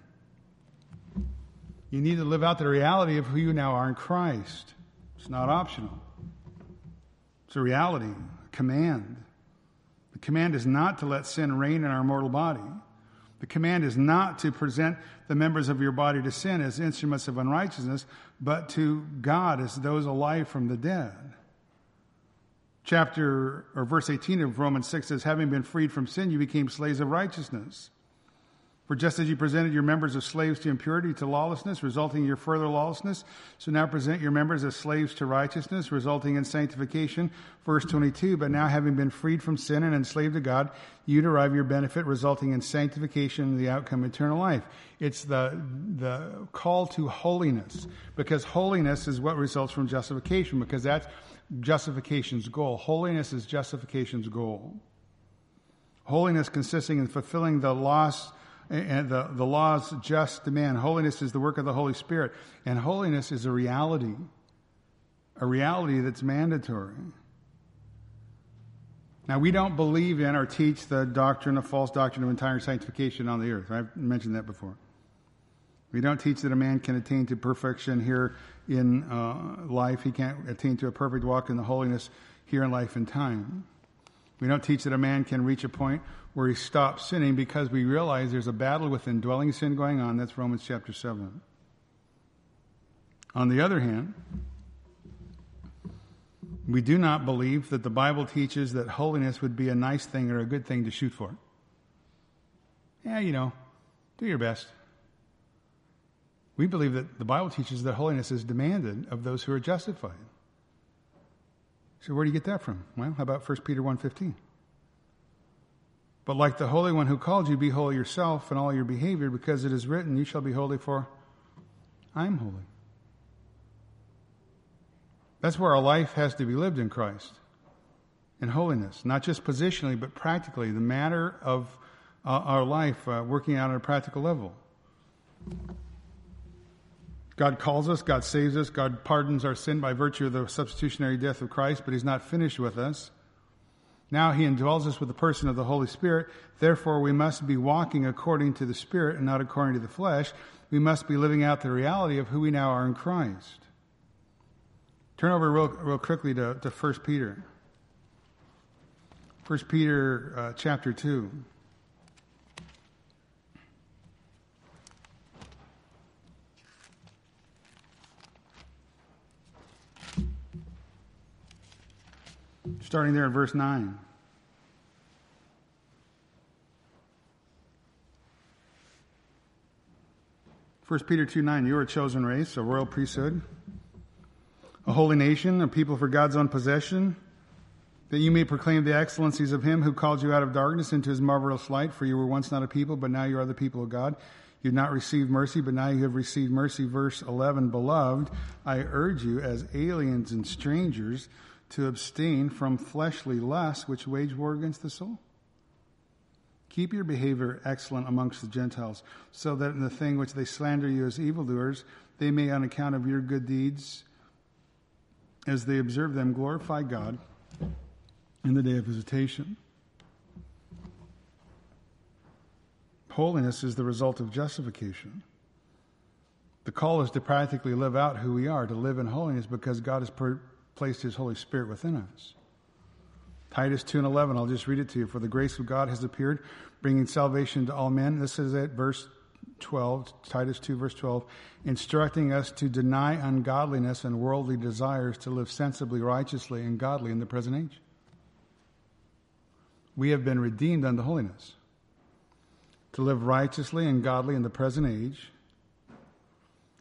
You need to live out the reality of who you now are in Christ. It's not optional. It's a reality a command. The command is not to let sin reign in our mortal body. The command is not to present the members of your body to sin as instruments of unrighteousness, but to God as those alive from the dead. Chapter or verse 18 of Romans 6 says, Having been freed from sin, you became slaves of righteousness. For just as you presented your members as slaves to impurity, to lawlessness, resulting in your further lawlessness, so now present your members as slaves to righteousness, resulting in sanctification. Verse 22, but now having been freed from sin and enslaved to God, you derive your benefit, resulting in sanctification and the outcome eternal life. It's the, the call to holiness, because holiness is what results from justification, because that's justification's goal. Holiness is justification's goal. Holiness consisting in fulfilling the lost and the, the law's just demand. Holiness is the work of the Holy Spirit, and holiness is a reality, a reality that's mandatory. Now, we don't believe in or teach the doctrine, the false doctrine of entire sanctification on the earth. I've mentioned that before. We don't teach that a man can attain to perfection here in uh, life. He can't attain to a perfect walk in the holiness here in life and time. We don't teach that a man can reach a point where he stops sinning because we realize there's a battle with indwelling sin going on. That's Romans chapter 7. On the other hand, we do not believe that the Bible teaches that holiness would be a nice thing or a good thing to shoot for. Yeah, you know, do your best. We believe that the Bible teaches that holiness is demanded of those who are justified. So where do you get that from? Well, how about 1 Peter 1.15? But like the Holy One who called you, be holy yourself in all your behavior, because it is written, You shall be holy, for I am holy. That's where our life has to be lived in Christ, in holiness, not just positionally, but practically, the matter of uh, our life uh, working out on a practical level. God calls us, God saves us, God pardons our sin by virtue of the substitutionary death of Christ, but He's not finished with us. Now he indwells us with the person of the Holy Spirit. Therefore, we must be walking according to the Spirit and not according to the flesh. We must be living out the reality of who we now are in Christ. Turn over real, real quickly to, to 1 Peter. 1 Peter uh, chapter 2. Starting there in verse 9. First Peter 2 9, you are a chosen race, a royal priesthood, a holy nation, a people for God's own possession, that you may proclaim the excellencies of him who called you out of darkness into his marvelous light, for you were once not a people, but now you are the people of God. You have not received mercy, but now you have received mercy. Verse 11, Beloved, I urge you as aliens and strangers to abstain from fleshly lusts which wage war against the soul. Keep your behavior excellent amongst the Gentiles, so that in the thing which they slander you as evildoers, they may, on account of your good deeds, as they observe them, glorify God in the day of visitation. Holiness is the result of justification. The call is to practically live out who we are, to live in holiness because God has placed his Holy Spirit within us. Titus 2 and 11, I'll just read it to you. For the grace of God has appeared, bringing salvation to all men. This is it, verse 12, Titus 2, verse 12, instructing us to deny ungodliness and worldly desires, to live sensibly, righteously, and godly in the present age. We have been redeemed unto holiness, to live righteously and godly in the present age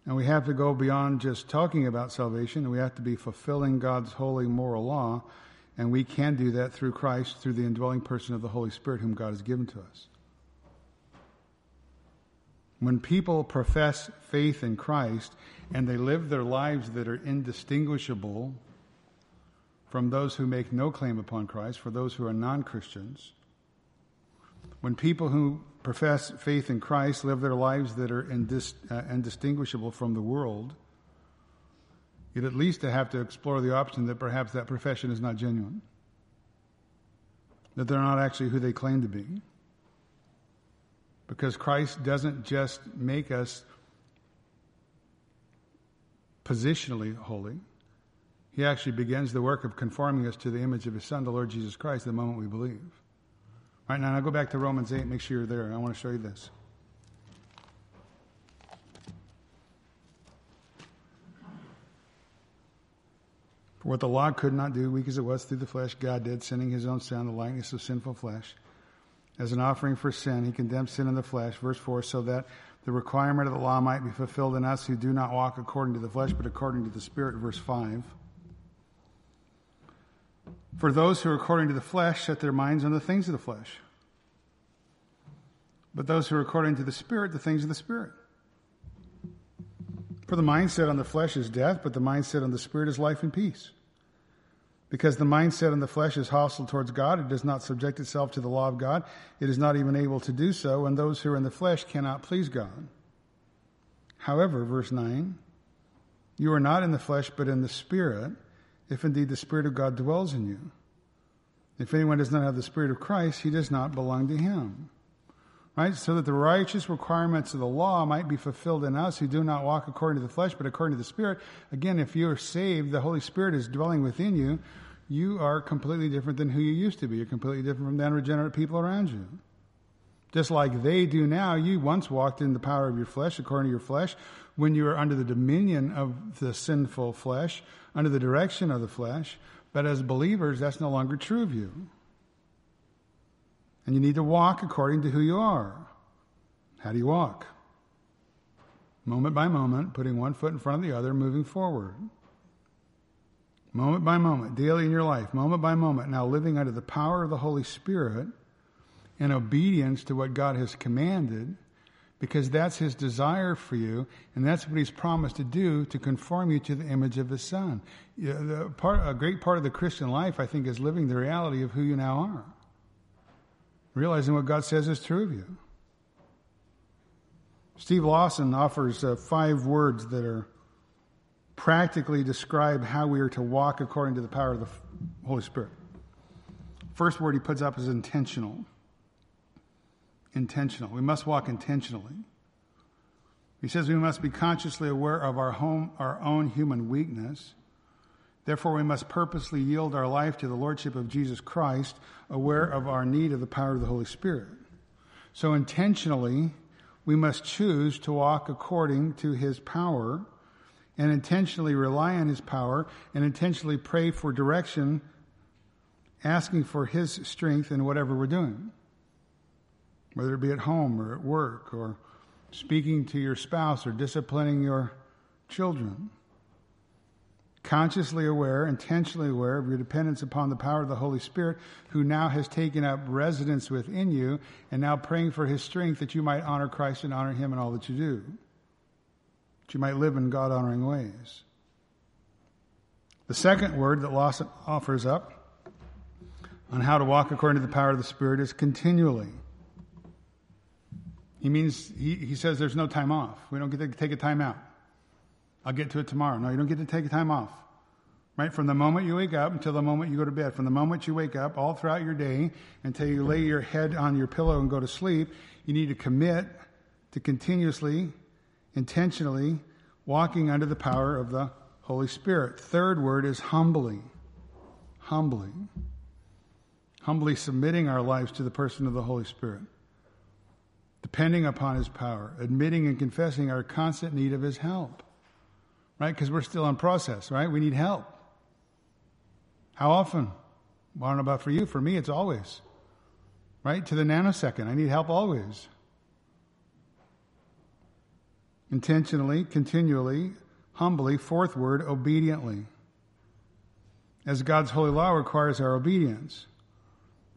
and we have to go beyond just talking about salvation. We have to be fulfilling God's holy moral law. And we can do that through Christ, through the indwelling person of the Holy Spirit, whom God has given to us. When people profess faith in Christ and they live their lives that are indistinguishable from those who make no claim upon Christ, for those who are non Christians, when people who profess faith in Christ live their lives that are indis- uh, indistinguishable from the world, you'd at least they have to explore the option that perhaps that profession is not genuine, that they're not actually who they claim to be. Because Christ doesn't just make us positionally holy. He actually begins the work of conforming us to the image of His Son, the Lord Jesus Christ, the moment we believe. All right, now I'll go back to Romans 8. Make sure you're there. I want to show you this. For what the law could not do, weak as it was through the flesh, God did, sending his own Son, the likeness of sinful flesh. As an offering for sin, he condemned sin in the flesh, verse 4, so that the requirement of the law might be fulfilled in us who do not walk according to the flesh, but according to the Spirit, verse 5. For those who are according to the flesh set their minds on the things of the flesh. But those who are according to the Spirit, the things of the Spirit. For the mindset on the flesh is death, but the mindset on the Spirit is life and peace. Because the mindset on the flesh is hostile towards God, it does not subject itself to the law of God, it is not even able to do so, and those who are in the flesh cannot please God. However, verse 9, you are not in the flesh, but in the Spirit if indeed the Spirit of God dwells in you. If anyone does not have the Spirit of Christ, he does not belong to him. Right? So that the righteous requirements of the law might be fulfilled in us who do not walk according to the flesh, but according to the Spirit. Again, if you are saved, the Holy Spirit is dwelling within you, you are completely different than who you used to be. You're completely different from the unregenerate people around you. Just like they do now, you once walked in the power of your flesh, according to your flesh, when you were under the dominion of the sinful flesh, under the direction of the flesh. But as believers, that's no longer true of you. And you need to walk according to who you are. How do you walk? moment by moment, putting one foot in front of the other, moving forward. Moment by moment, daily in your life, moment by moment, now living under the power of the Holy Spirit in obedience to what God has commanded, because that's His desire for you, and that's what He's promised to do to conform you to the image of His Son. Part, a great part of the Christian life, I think, is living the reality of who you now are, realizing what God says is true of you. Steve Lawson offers uh, five words that are practically describe how we are to walk according to the power of the Holy Spirit. First word he puts up is intentional. Intentional. We must walk intentionally. He says we must be consciously aware of our, home, our own human weakness. Therefore, we must purposely yield our life to the Lordship of Jesus Christ, aware of our need of the power of the Holy Spirit. So, intentionally, we must choose to walk according to His power and intentionally rely on His power and intentionally pray for direction, asking for His strength in whatever we're doing, whether it be at home or at work or speaking to your spouse or disciplining your children. Consciously aware, intentionally aware of your dependence upon the power of the Holy Spirit, who now has taken up residence within you, and now praying for His strength that you might honor Christ and honor Him in all that you do that you might live in God honoring ways. The second word that Lawson offers up on how to walk according to the power of the Spirit is continually. He means, he, he says there's no time off. We don't get to take a time out. I'll get to it tomorrow. No, you don't get to take a time off. Right? From the moment you wake up until the moment you go to bed. From the moment you wake up all throughout your day until you lay your head on your pillow and go to sleep, you need to commit to continuously intentionally walking under the power of the Holy Spirit. Third word is humbly. Humbly. Humbly submitting our lives to the person of the Holy Spirit. Depending upon His power. Admitting and confessing our constant need of His help. Right? Because we're still in process, right? We need help. How often? Well, I don't know about for you. For me, it's always. Right? To the nanosecond. I need help always intentionally, continually, humbly. Fourth word, obediently. As God's holy law requires our obedience.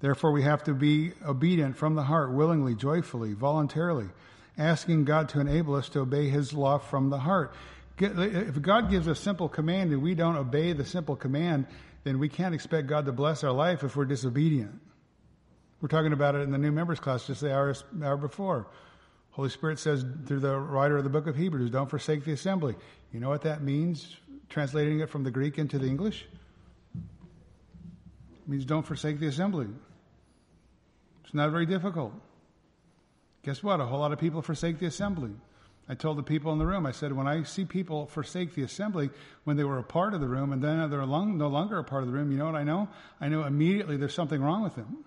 Therefore, we have to be obedient from the heart, willingly, joyfully, voluntarily, asking God to enable us to obey His law from the heart. If God gives a simple command and we don't obey the simple command, then we can't expect God to bless our life if we're disobedient. We're talking about it in the new members class just the hour, hour before. Holy Spirit says through the writer of the book of Hebrews, don't forsake the assembly. You know what that means, translating it from the Greek into the English? It means don't forsake the assembly. It's not very difficult. Guess what? A whole lot of people forsake the assembly. I told the people in the room, I said, when I see people forsake the assembly when they were a part of the room and then they're no longer a part of the room, you know what I know? I know immediately there's something wrong with them.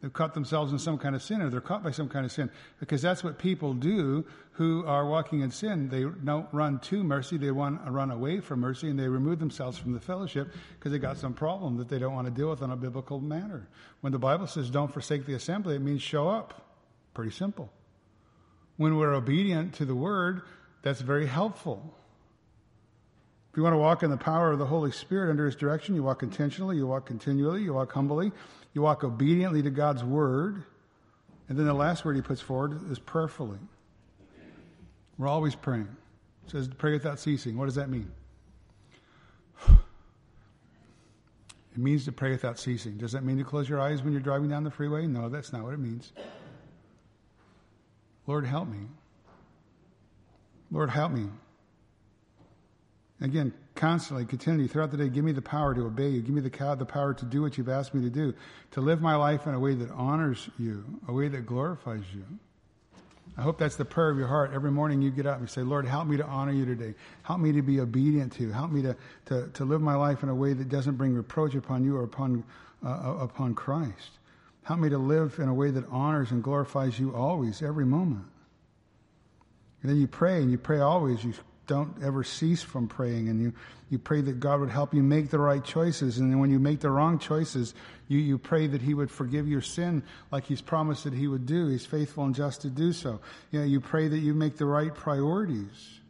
They've caught themselves in some kind of sin or they're caught by some kind of sin because that's what people do who are walking in sin. They don't run to mercy, they want to run away from mercy and they remove themselves from the fellowship because they got some problem that they don't want to deal with in a biblical manner. When the Bible says don't forsake the assembly, it means show up. Pretty simple. When we're obedient to the word, that's very helpful. You want to walk in the power of the Holy Spirit under His direction, you walk intentionally, you walk continually, you walk humbly, you walk obediently to God's word. And then the last word He puts forward is prayerfully. We're always praying. It says pray without ceasing. What does that mean? It means to pray without ceasing. Does that mean to close your eyes when you're driving down the freeway? No, that's not what it means. Lord, help me. Lord, help me. Again, constantly, continually, throughout the day, give me the power to obey you. Give me the, the power to do what you've asked me to do, to live my life in a way that honors you, a way that glorifies you. I hope that's the prayer of your heart. Every morning you get up and you say, Lord, help me to honor you today. Help me to be obedient to you. Help me to, to, to live my life in a way that doesn't bring reproach upon you or upon, uh, uh upon Christ. Help me to live in a way that honors and glorifies you always, every moment. And then you pray, and you pray always. You don't ever cease from praying and you, you pray that God would help you make the right choices. And then when you make the wrong choices, you, you pray that He would forgive your sin like He's promised that He would do. He's faithful and just to do so. You know, you pray that you make the right priorities.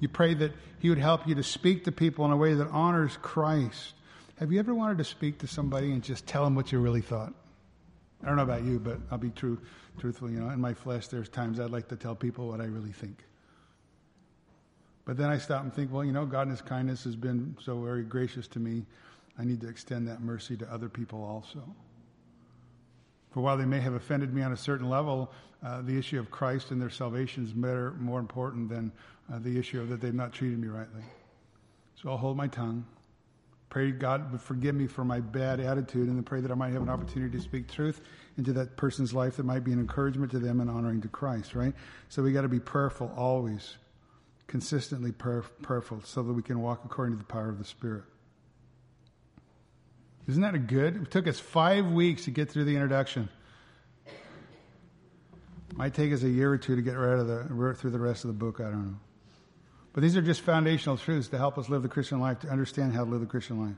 You pray that He would help you to speak to people in a way that honors Christ. Have you ever wanted to speak to somebody and just tell them what you really thought? I don't know about you, but I'll be true, truthful. You know, in my flesh, there's times I'd like to tell people what I really think. But then I stop and think, well, you know, God in His kindness has been so very gracious to me. I need to extend that mercy to other people also. For while they may have offended me on a certain level, uh, the issue of Christ and their salvation is better, more important than uh, the issue of that they've not treated me rightly. So I'll hold my tongue. Pray God would forgive me for my bad attitude and then pray that I might have an opportunity to speak truth into that person's life that might be an encouragement to them and honoring to Christ, right? So we got to be prayerful always, consistently prayerful so that we can walk according to the power of the Spirit. Isn't that a good? It took us five weeks to get through the introduction. Might take us a year or two to get of the, through the rest of the book. I don't know. But these are just foundational truths to help us live the Christian life, to understand how to live the Christian life.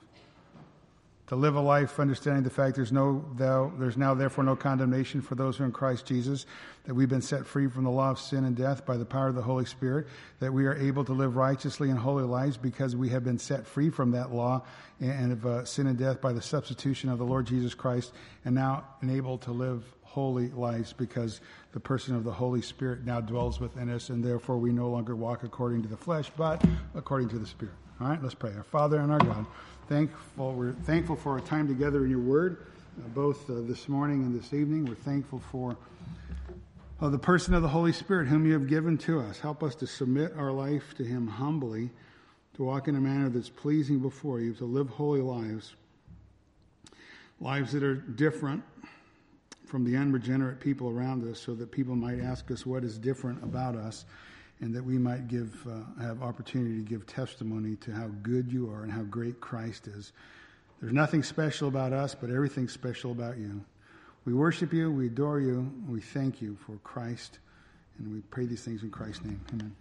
To live a life understanding the fact there's no thou, there's now therefore no condemnation for those who are in Christ Jesus, that we've been set free from the law of sin and death by the power of the Holy Spirit, that we are able to live righteously and holy lives because we have been set free from that law and of uh, sin and death by the substitution of the Lord Jesus Christ, and now enabled to live holy lives because the person of the Holy Spirit now dwells within us, and therefore we no longer walk according to the flesh, but according to the Spirit. All right, let's pray. Our Father and our God, thankful we're thankful for our time together in Your Word, uh, both uh, this morning and this evening. We're thankful for uh, the person of the Holy Spirit whom You have given to us. Help us to submit our life to Him humbly, to walk in a manner that's pleasing before You, to live holy lives, lives that are different from the unregenerate people around us so that people might ask us what is different about us and that we might give uh, have opportunity to give testimony to how good you are and how great Christ is. There's nothing special about us, but everything special about you. We worship you, we adore you, we thank you for Christ, and we pray these things in Christ's name. Amen.